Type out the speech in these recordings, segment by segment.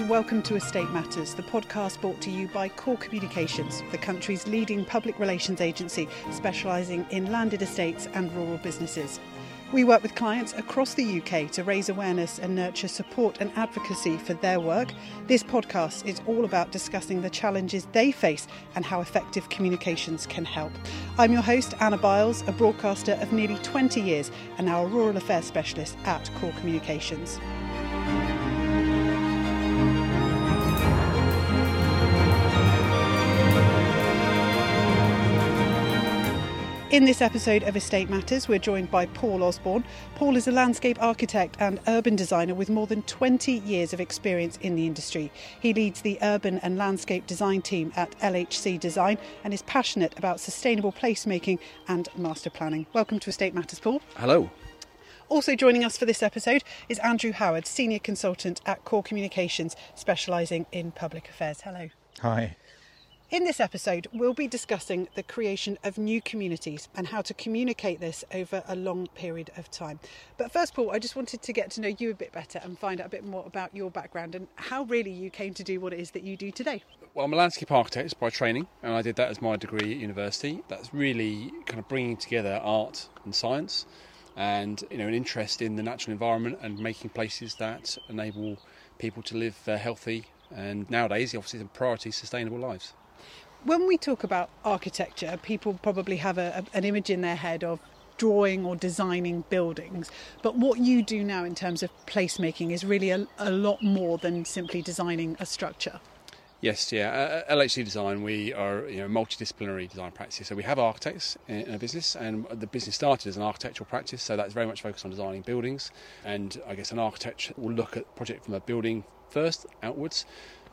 and welcome to Estate Matters, the podcast brought to you by KOR Communications, the country's leading public relations agency specialising in landed estates and rural businesses. We work with clients across the UK to raise awareness and nurture support and advocacy for their work. This podcast is all about discussing the challenges they face and how effective communications can help. I'm your host, Anna Biles, a broadcaster of nearly 20 years and now a rural affairs specialist at KOR Communications. In this episode of Estate Matters, we're joined by Paul Osborne. Paul is a landscape architect and urban designer with more than 20 years of experience in the industry. He leads the urban and landscape design team at LHC Design and is passionate about sustainable placemaking and master planning. Welcome to Estate Matters, Paul. Hello. Also joining us for this episode is Andrew Howard, senior consultant at KOR Communications, specialising in public affairs. Hello. Hi. In this episode, we'll be discussing the creation of new communities and how to communicate this over a long period of time. But first, Paul, I just wanted to get to know you a bit better and find out a bit more about your background and how really you came to do what it is that you do today. Well, I'm a landscape architect by training, and I did that as my degree at university. That's really kind of bringing together art and science, and you know, an interest in the natural environment and making places that enable people to live uh, healthy and nowadays, obviously, the priority sustainable lives when we talk about architecture, people probably have a, a, an image in their head of drawing or designing buildings. But what you do now in terms of placemaking is really a, a lot more than simply designing a structure. Yes, yeah. At LHC Design, we are you know multidisciplinary design practice. So we have architects in our business, and the business started as an architectural practice. So that's very much focused on designing buildings. And I guess an architect will look at project from a building first, outwards.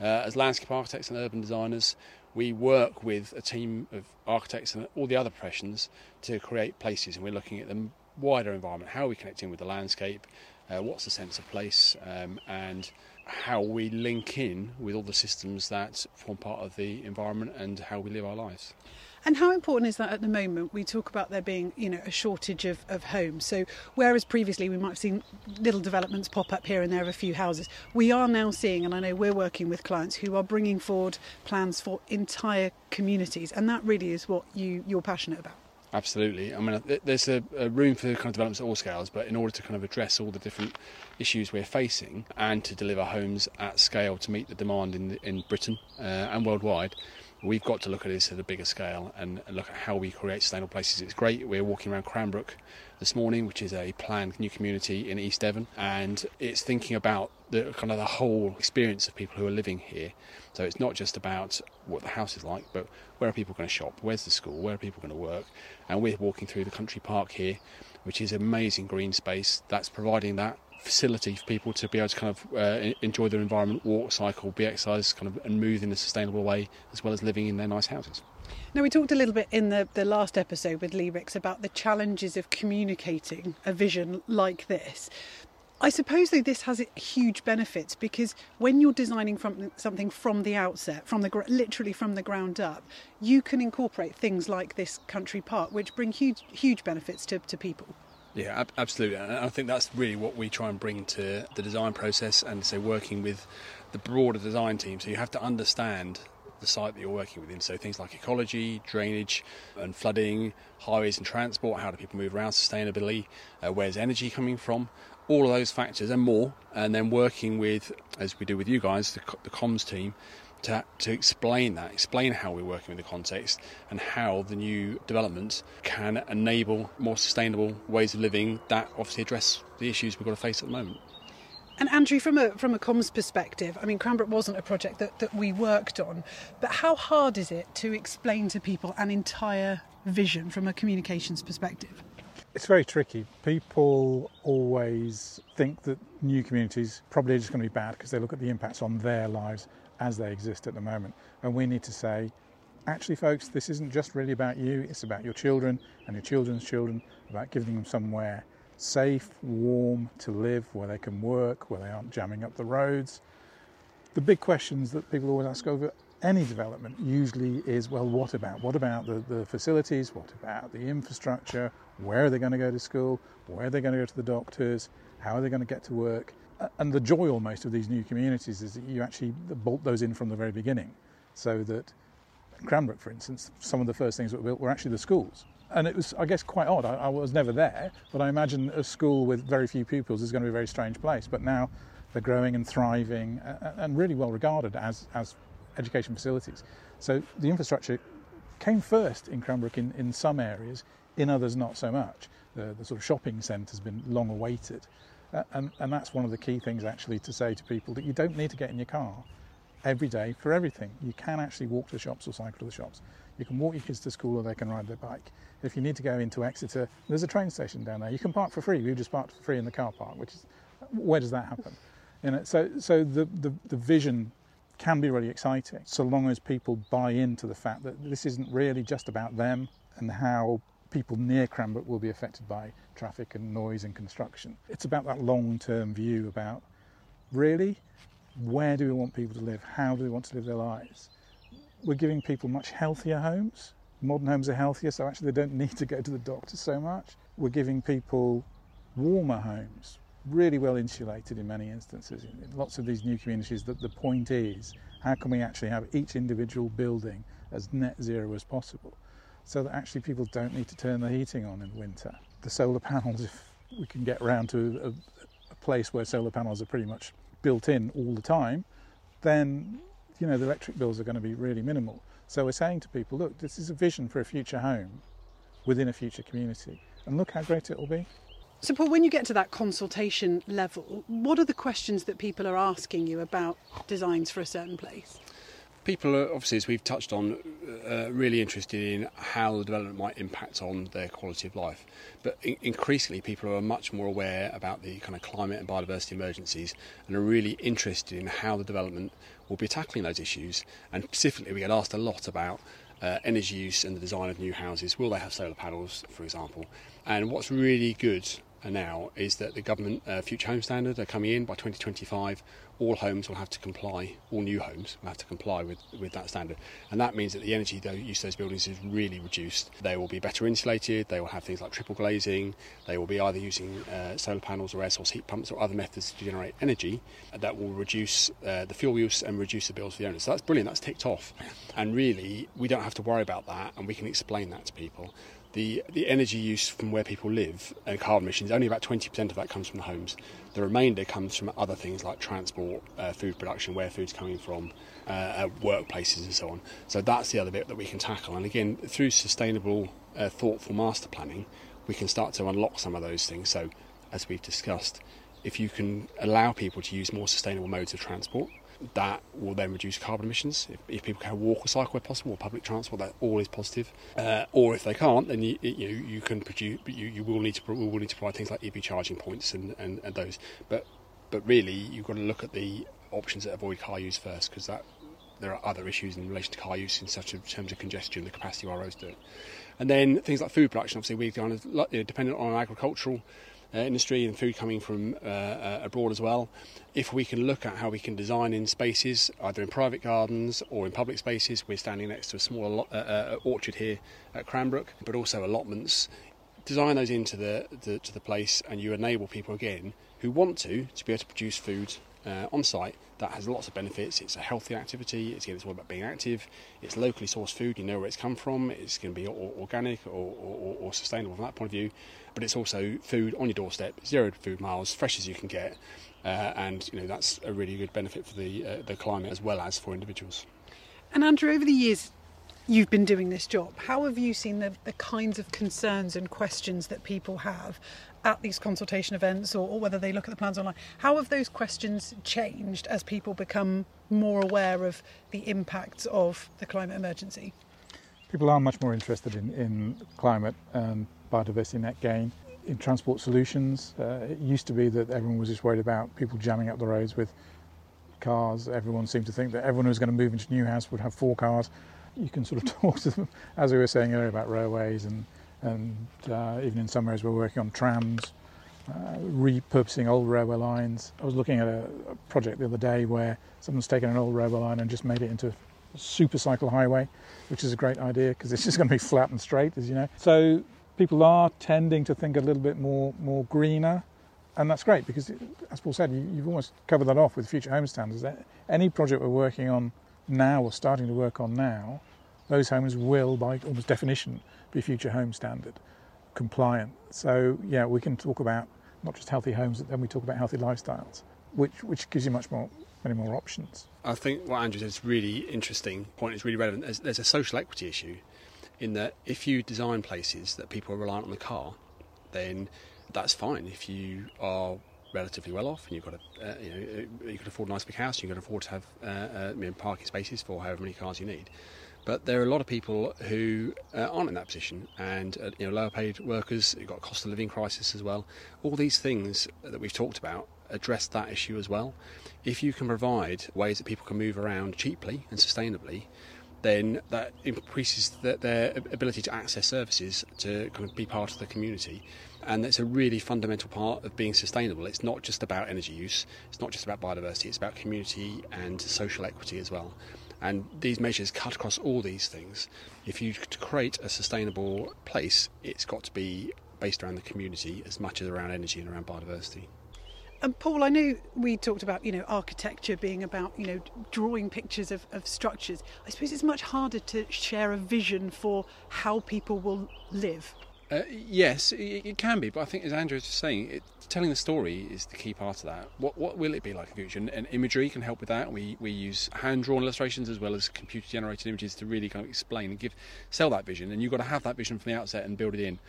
Uh, as landscape architects and urban designers, we work with a team of architects and all the other professions to create places, and we're looking at the wider environment. How are we connecting with the landscape? Uh, what's the sense of place? Um, and how we link in with all the systems that form part of the environment and how we live our lives. And how important is that at the moment? We talk about there being, you know, a shortage of, of homes. So whereas previously we might have seen little developments pop up here and there of a few houses, we are now seeing, and I know we're working with clients who are bringing forward plans for entire communities, and that really is what you you're passionate about. Absolutely. I mean, there's a, a, room for kind of developments at all scales, but in order to kind of address all the different issues we're facing and to deliver homes at scale to meet the demand in in Britain uh, and worldwide, we've got to look at this at a bigger scale and look at how we create sustainable places. It's great. We're walking around Cranbrook this morning, which is a planned new community in East Devon, and it's thinking about the kind of the whole experience of people who are living here. So it's not just about what the house is like, but where are people going to shop? Where's the school? Where are people going to work? And we're walking through the country park here, which is amazing green space that's providing that facility for people to be able to kind of uh, enjoy their environment, walk, cycle, be exercise, kind of, and move in a sustainable way, as well as living in their nice houses. Now, we talked a little bit in the, the last episode with Lee about the challenges of communicating a vision like this. I suppose though this has huge benefits because when you're designing from something from the outset, from the literally from the ground up, you can incorporate things like this country park, which bring huge huge benefits to, to people. Yeah, ab- absolutely. And I think that's really what we try and bring to the design process and so working with the broader design team. So you have to understand the site that you're working within. So things like ecology, drainage, and flooding, highways and transport. How do people move around sustainably? Uh, where's energy coming from? All of those factors and more. And then working with, as we do with you guys, the, the comms team, to, to explain that, explain how we're working with the context and how the new developments can enable more sustainable ways of living that obviously address the issues we've got to face at the moment. And Andrew, from a from a comms perspective, I mean, Cranbrook wasn't a project that, that we worked on, but how hard is it to explain to people an entire vision from a communications perspective? It's very tricky. People always think that new communities probably are just going to be bad because they look at the impacts on their lives as they exist at the moment. And we need to say, actually, folks, this isn't just really about you, it's about your children and your children's children, about giving them somewhere safe, warm to live, where they can work, where they aren't jamming up the roads. The big questions that people always ask over any development usually is well, what about? What about the, the facilities? What about the infrastructure? Where are they going to go to school? Where are they going to go to the doctors? How are they going to get to work? And the joy almost of these new communities is that you actually bolt those in from the very beginning, so that Cranbrook, for instance, some of the first things that were built were actually the schools. And it was, I guess, quite odd. I, I was never there, but I imagine a school with very few pupils is going to be a very strange place. But now they're growing and thriving and really well regarded as, as education facilities. So the infrastructure came first in Cranbrook in, in some areas, in others not so much. The, the sort of shopping centre has been long awaited. And, and that's one of the key things actually to say to people that you don't need to get in your car every day for everything. You can actually walk to the shops or cycle to the shops. You can walk your kids to school or they can ride their bike. If you need to go into Exeter, there's a train station down there. You can park for free. We just parked for free in the car park, which is where does that happen? You know, so so the, the, the vision can be really exciting so long as people buy into the fact that this isn't really just about them and how people near Cranbrook will be affected by traffic and noise and construction. It's about that long term view about really where do we want people to live? How do we want to live their lives? We're giving people much healthier homes. Modern homes are healthier, so actually they don't need to go to the doctor so much. We're giving people warmer homes, really well insulated in many instances. In lots of these new communities, that the point is how can we actually have each individual building as net zero as possible so that actually people don't need to turn the heating on in winter. The solar panels, if we can get around to a, a place where solar panels are pretty much built in all the time, then you know the electric bills are going to be really minimal. So we're saying to people, look, this is a vision for a future home within a future community, and look how great it will be. So, Paul, when you get to that consultation level, what are the questions that people are asking you about designs for a certain place? People are obviously, as we've touched on, uh, really interested in how the development might impact on their quality of life. But in- increasingly, people are much more aware about the kind of climate and biodiversity emergencies and are really interested in how the development will be tackling those issues. And specifically, we get asked a lot about uh, energy use and the design of new houses. Will they have solar panels, for example? And what's really good now is that the government uh, future home standard are coming in by 2025 all homes will have to comply, all new homes will have to comply with, with that standard. And that means that the energy use of those buildings is really reduced. They will be better insulated, they will have things like triple glazing, they will be either using uh, solar panels or air source heat pumps or other methods to generate energy that will reduce uh, the fuel use and reduce the bills for the owners. So that's brilliant, that's ticked off. And really, we don't have to worry about that and we can explain that to people the, the energy use from where people live and carbon emissions, only about 20% of that comes from the homes. The remainder comes from other things like transport, uh, food production, where food's coming from, uh, workplaces, and so on. So that's the other bit that we can tackle. And again, through sustainable, uh, thoughtful master planning, we can start to unlock some of those things. So, as we've discussed, if you can allow people to use more sustainable modes of transport, that will then reduce carbon emissions. If, if, people can walk or cycle where possible, or public transport, that all is positive. Uh, or if they can't, then you, you you can produce, you, you will need to we will need to provide things like EV charging points and, and, and those. But but really, you've got to look at the options that avoid car use first, because that there are other issues in relation to car use in such a, terms of congestion, the capacity of our roads do it. And then things like food production, obviously, we're kind of dependent on agricultural industry and food coming from uh, uh, abroad as well. If we can look at how we can design in spaces, either in private gardens or in public spaces, we're standing next to a small orchard here at Cranbrook, but also allotments. Design those into the, the to the place, and you enable people again who want to to be able to produce food uh, on site that has lots of benefits. It's a healthy activity. It's, it's all about being active. It's locally sourced food. You know where it's come from. It's going to be organic or, or, or, sustainable from that point of view. But it's also food on your doorstep, zero food miles, fresh as you can get, uh, and you know that's a really good benefit for the uh, the climate as well as for individuals. And Andrew, over the years, you've been doing this job. How have you seen the, the kinds of concerns and questions that people have at these consultation events or, or, whether they look at the plans online? How have those questions changed as people become more aware of the impacts of the climate emergency? People are much more interested in, in climate and biodiversity net gain. In transport solutions, uh, it used to be that everyone was just worried about people jamming up the roads with cars. Everyone seemed to think that everyone who was going to move into a new house would have four cars you can sort of talk to them, as we were saying earlier about railways and and uh, even in some areas we're working on trams, uh, repurposing old railway lines. I was looking at a, a, project the other day where someone's taken an old railway line and just made it into a super cycle highway, which is a great idea because it's just going to be flat and straight, as you know. So people are tending to think a little bit more more greener. and that's great because, as Paul said, you, have almost covered that off with future home standards. Any project we're working on now or starting to work on now, those homes will, by almost definition, be future home standard compliant. So yeah, we can talk about not just healthy homes, but then we talk about healthy lifestyles, which which gives you much more many more options. I think what Andrew said is really interesting point. It's really relevant. There's, there's a social equity issue in that if you design places that people are reliant on the car, then that's fine. If you are relatively well off and you've got a, uh, you know, you can afford a nice big house, you can afford to have uh, uh, you know, parking spaces for however many cars you need. But there are a lot of people who uh, aren't in that position, and uh, you know, lower paid workers. You've got a cost of living crisis as well. All these things that we've talked about address that issue as well. If you can provide ways that people can move around cheaply and sustainably, then that increases the, their ability to access services to kind of be part of the community. And that's a really fundamental part of being sustainable. It's not just about energy use, it's not just about biodiversity, it's about community and social equity as well. And these measures cut across all these things. If you create a sustainable place, it's got to be based around the community as much as around energy and around biodiversity. And Paul, I know we talked about you know architecture being about you know drawing pictures of, of structures. I suppose it's much harder to share a vision for how people will live. Uh, yes, it, it, can be, but I think, as Andrew was just saying, it, telling the story is the key part of that. What what will it be like in the future? And, and imagery can help with that. We we use hand drawn illustrations as well as computer generated images to really kind of explain and give sell that vision. And you've got to have that vision from the outset and build it in.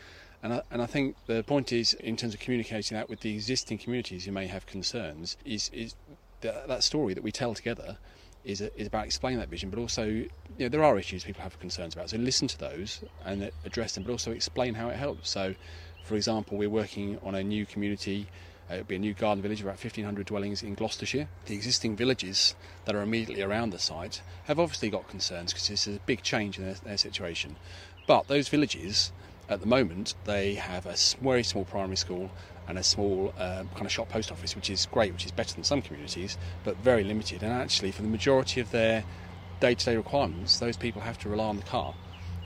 And I, and I think the point is, in terms of communicating that with the existing communities who may have concerns, is is that, that story that we tell together is, is about explaining that vision, but also you know, there are issues people have concerns about. So listen to those and address them, but also explain how it helps. So, for example, we're working on a new community. Uh, it'll be a new garden village, about 1,500 dwellings in Gloucestershire. The existing villages that are immediately around the site have obviously got concerns because this is a big change in their, their situation. But those villages, at the moment, they have a very small primary school and a small um, kind of shop post office, which is great, which is better than some communities, but very limited. And actually, for the majority of their day to day requirements, those people have to rely on the car.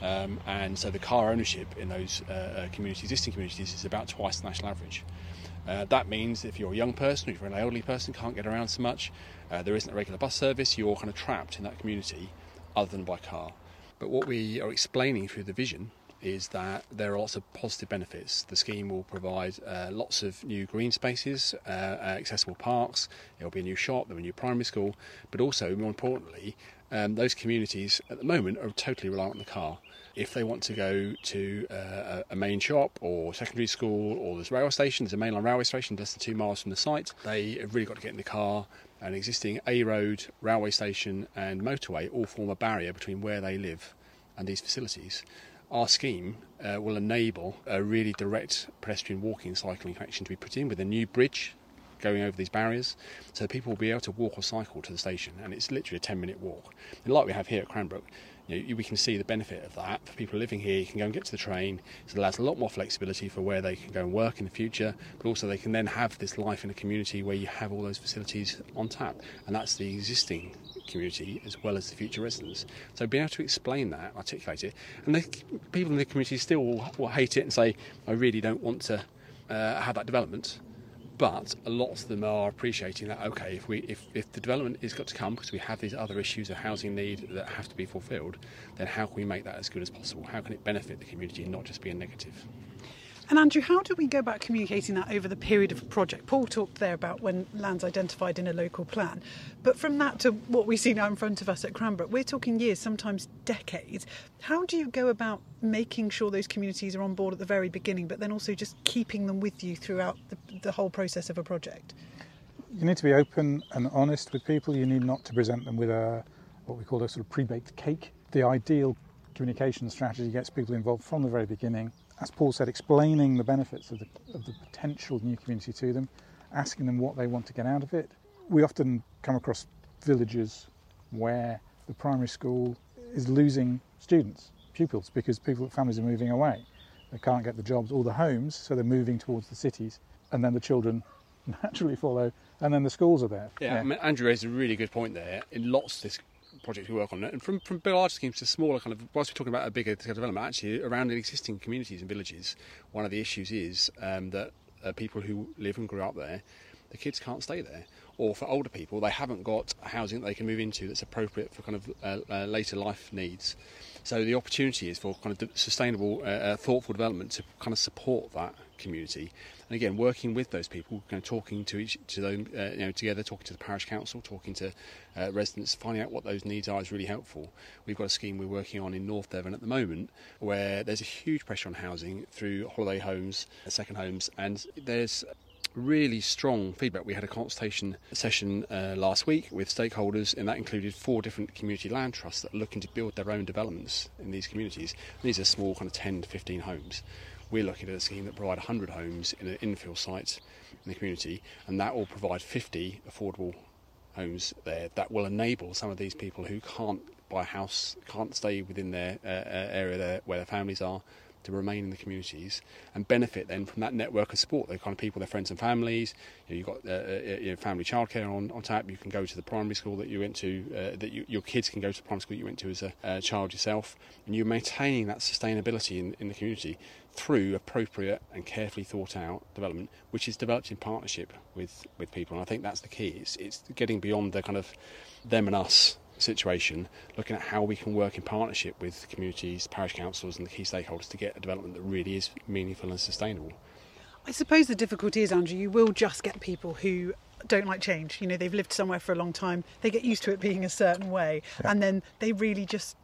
Um, and so the car ownership in those uh, uh, communities, existing communities, is about twice the national average. Uh, that means if you're a young person, if you're an elderly person, can't get around so much, uh, there isn't a regular bus service, you're kind of trapped in that community other than by car. But what we are explaining through the vision is that there are lots of positive benefits. The scheme will provide uh, lots of new green spaces, uh, uh, accessible parks, there will be a new shop, there will be a new primary school, but also, more importantly, um, those communities at the moment are totally reliant on the car. If they want to go to uh, a main shop or secondary school or there's a railway station, there's a mainline railway station less than two miles from the site, they have really got to get in the car. An existing A road, railway station, and motorway all form a barrier between where they live and these facilities our scheme uh, will enable a really direct pedestrian walking cycling connection to be put in with a new bridge going over these barriers. So people will be able to walk or cycle to the station and it's literally a 10 minute walk. And like we have here at cranbrook you know, we can see the benefit of that. For people living here you can go and get to the train. So it allows a lot more flexibility for where they can go and work in the future but also they can then have this life in a community where you have all those facilities on tap. And that's the existing community as well as the future residents. So being able to explain that, articulate it, and the people in the community still will, will hate it and say, "I really don't want to uh, have that development." But a lot of them are appreciating that. Okay, if we if, if the development is got to come because we have these other issues of housing need that have to be fulfilled, then how can we make that as good as possible? How can it benefit the community and not just be a negative? And Andrew, how do we go about communicating that over the period of a project? Paul talked there about when land's identified in a local plan, but from that to what we see now in front of us at Cranbrook, we're talking years, sometimes decades. How do you go about making sure those communities are on board at the very beginning, but then also just keeping them with you throughout the, the whole process of a project? You need to be open and honest with people. You need not to present them with a what we call a sort of pre-baked cake. The ideal communication strategy gets people involved from the very beginning as Paul said, explaining the benefits of the, of the potential new community to them, asking them what they want to get out of it. We often come across villages where the primary school is losing students, pupils, because people, families are moving away. They can't get the jobs or the homes, so they're moving towards the cities, and then the children naturally follow, and then the schools are there. Yeah, yeah. I mean, Andrew raised a really good point there. In lots of this projects we work on, and from from larger schemes to smaller kind of. Whilst we're talking about a bigger development, actually around in existing communities and villages, one of the issues is um, that uh, people who live and grew up there, the kids can't stay there. Or for older people, they haven't got housing that they can move into that's appropriate for kind of uh, uh, later life needs. So the opportunity is for kind of sustainable, uh, uh, thoughtful development to kind of support that community. And again, working with those people, kind of talking to each to them, uh, you know, together, talking to the parish council, talking to uh, residents, finding out what those needs are is really helpful. We've got a scheme we're working on in North Devon at the moment where there's a huge pressure on housing through holiday homes, second homes, and there's really strong feedback. We had a consultation session uh, last week with stakeholders, and that included four different community land trusts that are looking to build their own developments in these communities. These are small, kind of 10 to 15 homes. We're looking at a scheme that provide 100 homes in an infill site in the community, and that will provide 50 affordable homes there that will enable some of these people who can't buy a house, can't stay within their uh, uh area there, where their families are, to remain in the communities and benefit then from that network of support. The kind of people, their friends and families. You know, you've got uh, uh, you know, family childcare on, on tap. You can go to the primary school that you went to, uh, that you, your kids can go to the primary school that you went to as a, a child yourself. And you're maintaining that sustainability in, in the community through appropriate and carefully thought out development, which is developed in partnership with, with people. And I think that's the key. It's, it's getting beyond the kind of them and us situation, looking at how we can work in partnership with communities, parish councils, and the key stakeholders to get a development that really is meaningful and sustainable. I suppose the difficulty is, Andrew, you will just get people who don't like change. You know, they've lived somewhere for a long time, they get used to it being a certain way, yeah. and then they really just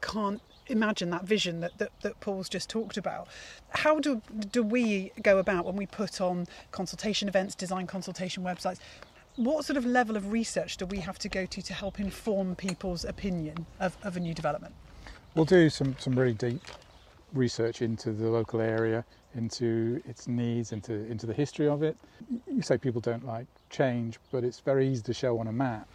can't imagine that vision that, that, that, Paul's just talked about. How do, do we go about when we put on consultation events, design consultation websites? What sort of level of research do we have to go to to help inform people's opinion of, of a new development? We'll do some, some really deep research into the local area, into its needs, into, into the history of it. You say people don't like change, but it's very easy to show on a map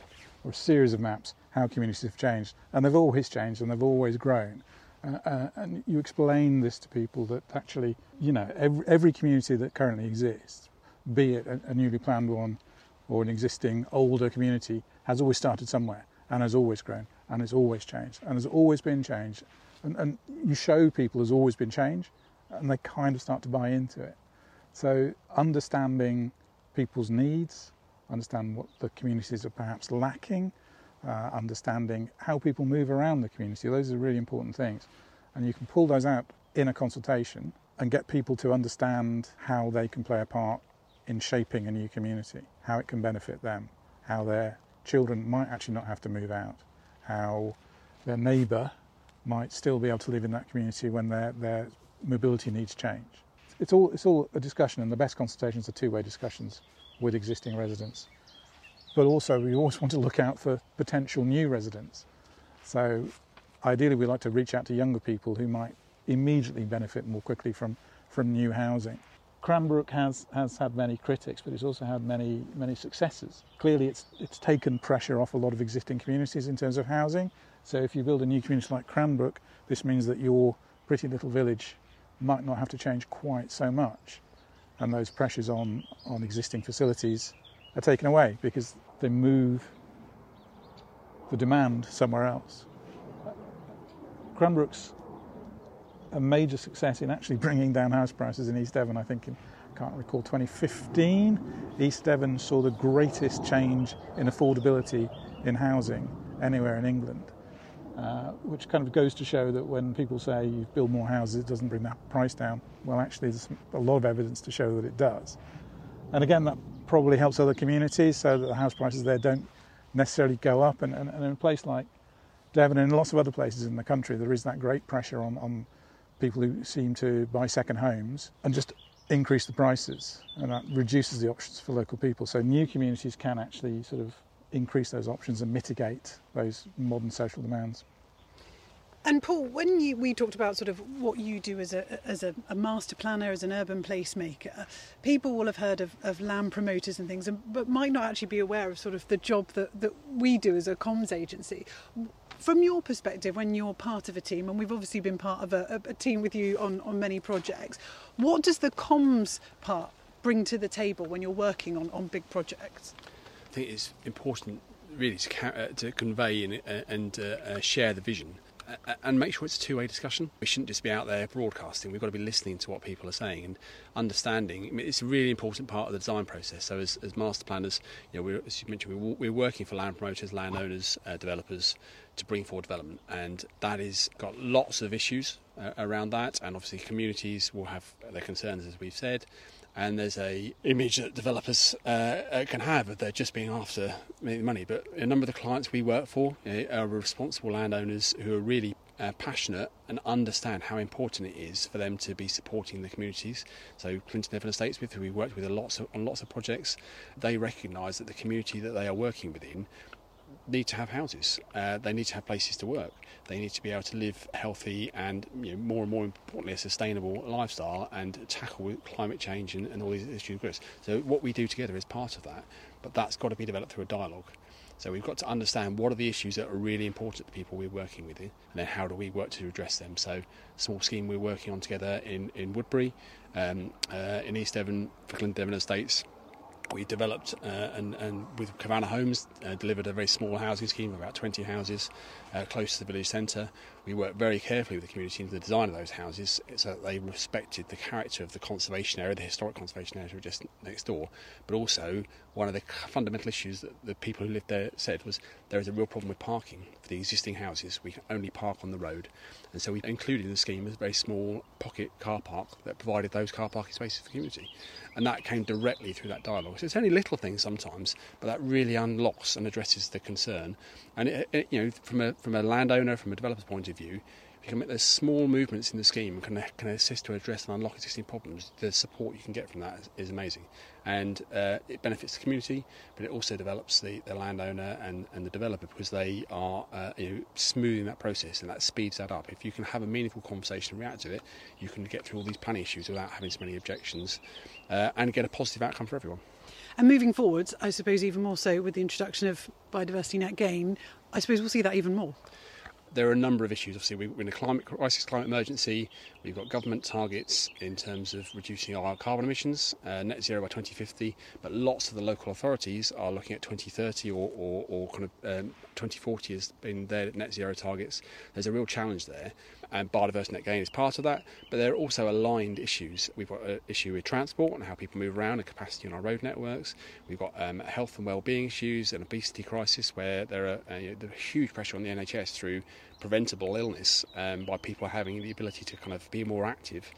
or a series of maps how communities have changed. And they've always changed and they've always grown. Uh, uh, and you explain this to people that actually, you know, every, every community that currently exists, be it a, a newly planned one or an existing older community has always started somewhere and has always grown and has always changed and has always been changed. And, and you show people there's always been change and they kind of start to buy into it. So understanding people's needs, understand what the communities are perhaps lacking, uh, understanding how people move around the community, those are really important things. And you can pull those out in a consultation and get people to understand how they can play a part in shaping a new community, how it can benefit them, how their children might actually not have to move out, how their neighbour might still be able to live in that community when their, their mobility needs change. It's all, it's all a discussion, and the best consultations are two way discussions with existing residents. But also, we always want to look out for potential new residents. So, ideally, we like to reach out to younger people who might immediately benefit more quickly from, from new housing. Cranbrook has, has had many critics, but it's also had many, many successes. Clearly, it's, it's taken pressure off a lot of existing communities in terms of housing. So, if you build a new community like Cranbrook, this means that your pretty little village might not have to change quite so much. And those pressures on, on existing facilities are taken away because they move the demand somewhere else. Cranbrook's a major success in actually bringing down house prices in East Devon. I think in, I can't recall 2015, East Devon saw the greatest change in affordability in housing anywhere in England. Uh, which kind of goes to show that when people say you build more houses, it doesn't bring that price down. Well, actually, there's a lot of evidence to show that it does. And again, that probably helps other communities so that the house prices there don't necessarily go up. And, and, and in a place like Devon and lots of other places in the country, there is that great pressure on, on people who seem to buy second homes and just increase the prices, and that reduces the options for local people. So new communities can actually sort of increase those options and mitigate those modern social demands. And Paul, when you, we talked about sort of what you do as a as a, a master planner, as an urban placemaker, people will have heard of, of land promoters and things, but might not actually be aware of sort of the job that, that we do as a comms agency. From your perspective, when you're part of a team, and we've obviously been part of a, a team with you on, on many projects, what does the comms part bring to the table when you're working on, on big projects? I think it's important really to, uh, to convey and, uh, and uh, uh, share the vision and make sure it's a two-way discussion. We shouldn't just be out there broadcasting. We've got to be listening to what people are saying and understanding. I mean, it's a really important part of the design process. So, as, as master planners, you know, as you mentioned, we're, we're working for land promoters, landowners, uh, developers to bring forward development, and that has got lots of issues uh, around that. And obviously, communities will have their concerns, as we've said and there's a image that developers uh, uh, can have of they're just being after making money. But a number of the clients we work for uh, are responsible landowners who are really uh, passionate and understand how important it is for them to be supporting the communities. So Clinton Devon Estates, with who we worked with lots of, on lots of projects, they recognise that the community that they are working within need to have houses. Uh, they need to have places to work. They need to be able to live healthy and, you know, more and more importantly, a sustainable lifestyle and tackle climate change and, and all these issues. So what we do together is part of that, but that's got to be developed through a dialogue. So we've got to understand what are the issues that are really important to people we're working with, and then how do we work to address them. So small scheme we're working on together in in Woodbury, um, uh, in East Devon, for Clinton Devon Estates we developed uh, and, and, with Kavanagh Homes uh, delivered a very small housing scheme, about 20 houses uh, close to the village centre. We worked very carefully with the community in the design of those houses so that they respected the character of the conservation area, the historic conservation area just next door. But also, one of the fundamental issues that the people who lived there said was there is a real problem with parking for the existing houses. We can only park on the road. And so we included in the scheme a very small pocket car park that provided those car parking spaces for the community and that came directly through that dialogue. So it's only little things sometimes, but that really unlocks and addresses the concern. And it, it, you know, from a from a landowner, from a developer's point of view, if you can make those small movements in the scheme can can assist to address and unlock existing problems, the support you can get from that is, is amazing and uh, it benefits the community, but it also develops the, the landowner and, and the developer because they are uh, you know, smoothing that process and that speeds that up. If you can have a meaningful conversation and react to it, you can get through all these planning issues without having so many objections uh, and get a positive outcome for everyone. And moving forwards, I suppose even more so with the introduction of biodiversity net gain, I suppose we'll see that even more there are a number of issues. Obviously, we're in a climate crisis, climate emergency. We've got government targets in terms of reducing our carbon emissions, uh, net zero by 2050. But lots of the local authorities are looking at 2030 or, or, or kind of um, 2040 as being their net zero targets. There's a real challenge there, and biodiversity net gain is part of that. But there are also aligned issues. We've got an issue with transport and how people move around and capacity on our road networks. We've got um, health and well-being issues and obesity crisis, where there are uh, you know, huge pressure on the NHS through preventable illness um, by people having the ability to kind of be more active.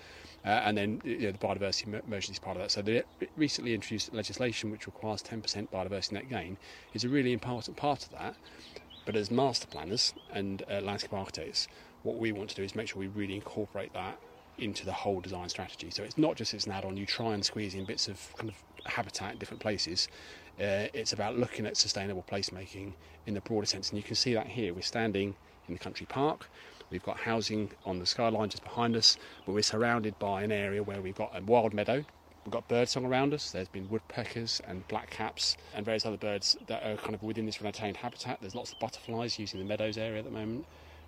Uh, and then you know, the biodiversity emergency is part of that. So the recently introduced legislation which requires 10% biodiversity net gain is a really important part of that. But as master planners and uh, landscape architects, what we want to do is make sure we really incorporate that into the whole design strategy. So it's not just it's an add-on. You try and squeeze in bits of kind of habitat in different places. Uh, it's about looking at sustainable placemaking in the broader sense, and you can see that here. We're standing in the country park. We've got housing on the skyline just behind us, but we're surrounded by an area where we've got a wild meadow. We've got birdsong around us. There's been woodpeckers and blackcaps and various other birds that are kind of within this retained habitat. There's lots of butterflies using the meadows area at the moment.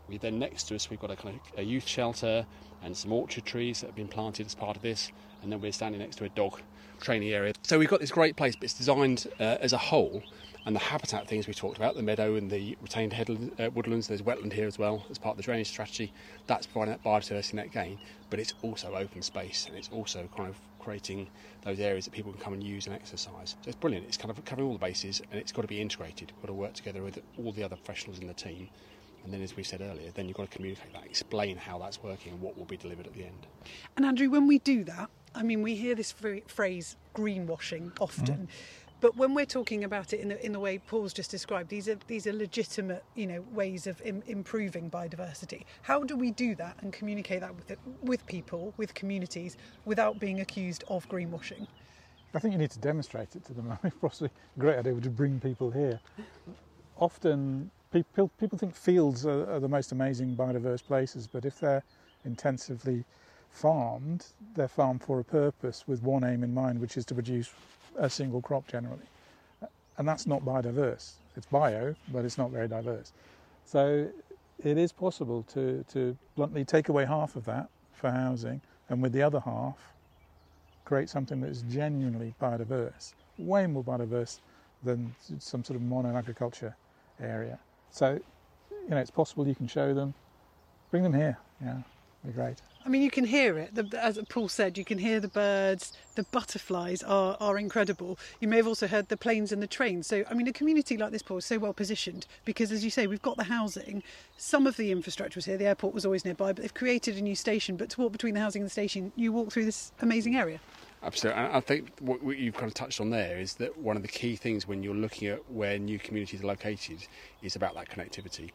We then next to us we've got a kind of a youth shelter and some orchard trees that have been planted as part of this, and then we're standing next to a dog training area. So we've got this great place, but it's designed uh, as a whole and the habitat things we talked about, the meadow and the retained headland, uh, woodlands, there's wetland here as well as part of the drainage strategy. That's providing that biodiversity net gain, but it's also open space and it's also kind of creating those areas that people can come and use and exercise. So it's brilliant. It's kind of covering all the bases and it's got to be integrated. We've got to work together with all the other professionals in the team. And then, as we said earlier, then you've got to communicate that, explain how that's working and what will be delivered at the end. And Andrew, when we do that, I mean, we hear this phrase greenwashing often. Mm-hmm. But when we're talking about it in the, in the way Paul's just described, these are these are legitimate, you know, ways of Im- improving biodiversity. How do we do that and communicate that with it, with people, with communities, without being accused of greenwashing? I think you need to demonstrate it to them. I mean, possibly a great idea to bring people here. Often, people people think fields are, are the most amazing biodiverse places, but if they're intensively farmed, they're farmed for a purpose with one aim in mind, which is to produce a single crop generally. And that's not biodiverse. It's bio, but it's not very diverse. So it is possible to, to bluntly take away half of that for housing and with the other half create something that is genuinely biodiverse, way more biodiverse than some sort of mono agriculture area. So, you know, it's possible you can show them bring them here. Yeah, be great. I mean, you can hear it. The, as Paul said, you can hear the birds. The butterflies are, are incredible. You may have also heard the planes and the trains. So, I mean, a community like this, Paul, is so well positioned because, as you say, we've got the housing. Some of the infrastructure was here. The airport was always nearby, but they've created a new station. But to walk between the housing and the station, you walk through this amazing area. Absolutely. And I think what you've kind of touched on there is that one of the key things when you're looking at where new communities are located is about that connectivity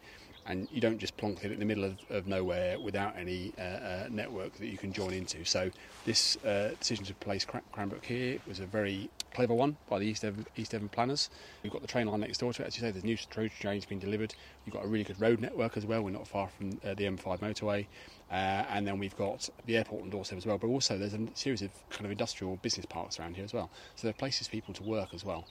and you don't just plonk it in the middle of, of nowhere without any uh, uh, network that you can join into. So this uh, decision to place Cranbrook here was a very clever one by the East Devon, East Devon planners. We've got the train line next door to it, as you say, there's new trains being delivered. You've got a really good road network as well, we're not far from uh, the M5 motorway. Uh, and then we've got the airport on doorstep as well, but also there's a series of kind of industrial business parks around here as well. So there are places for people to work as well.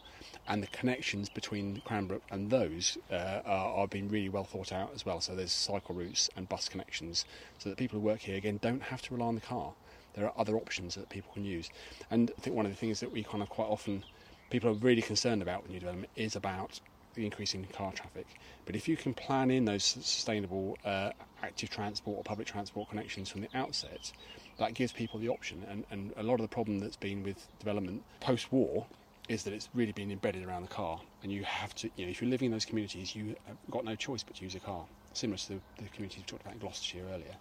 And the connections between Cranbrook and those uh, are, are being really well thought out as well. So there's cycle routes and bus connections so that people who work here again don't have to rely on the car. There are other options that people can use. And I think one of the things that we kind of quite often people are really concerned about with new development is about the increase in car traffic. But if you can plan in those sustainable uh, active transport or public transport connections from the outset, that gives people the option. And, and a lot of the problem that's been with development post war is that it's really been embedded around the car. And you have to, you know, if you're living in those communities, you have got no choice but to use a car, similar to the, the communities we talked about in Gloucestershire earlier.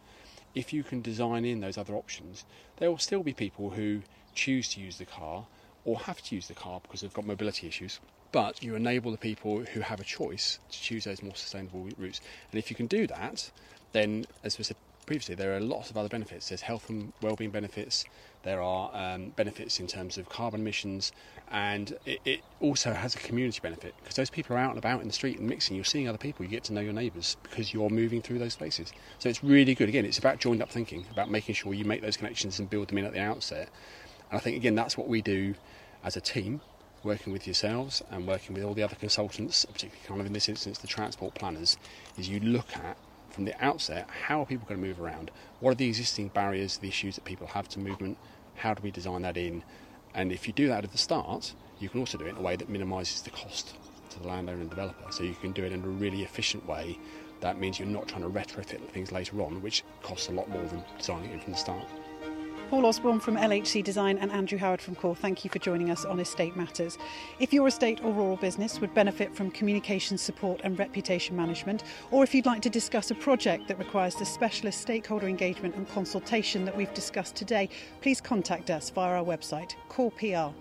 If you can design in those other options, there will still be people who choose to use the car or have to use the car because they've got mobility issues but you enable the people who have a choice to choose those more sustainable routes. And if you can do that, then, as we said previously, there are lots of other benefits. There's health and well-being benefits. There are um, benefits in terms of carbon emissions, and it, it, also has a community benefit because those people are out and about in the street and mixing. You're seeing other people. You get to know your neighbours because you're moving through those places. So it's really good. Again, it's about joined up thinking, about making sure you make those connections and build them in at the outset. And I think again that's what we do as a team working with yourselves and working with all the other consultants, particularly kind of in this instance the transport planners, is you look at from the outset how are people going to move around? What are the existing barriers, the issues that people have to movement? How do we design that in? And if you do that at the start, you can also do it in a way that minimises the cost to the landowner and developer. So you can do it in a really efficient way. That means you're not trying to retrofit things later on, which costs a lot more than designing it from the start. Paul Osborne from LHC Design and Andrew Howard from KOR, thank you for joining us on Estate Matters. If your estate or rural business would benefit from communication support and reputation management, or if you'd like to discuss a project that requires the specialist stakeholder engagement and consultation that we've discussed today, please contact us via our website, corepr.co.uk.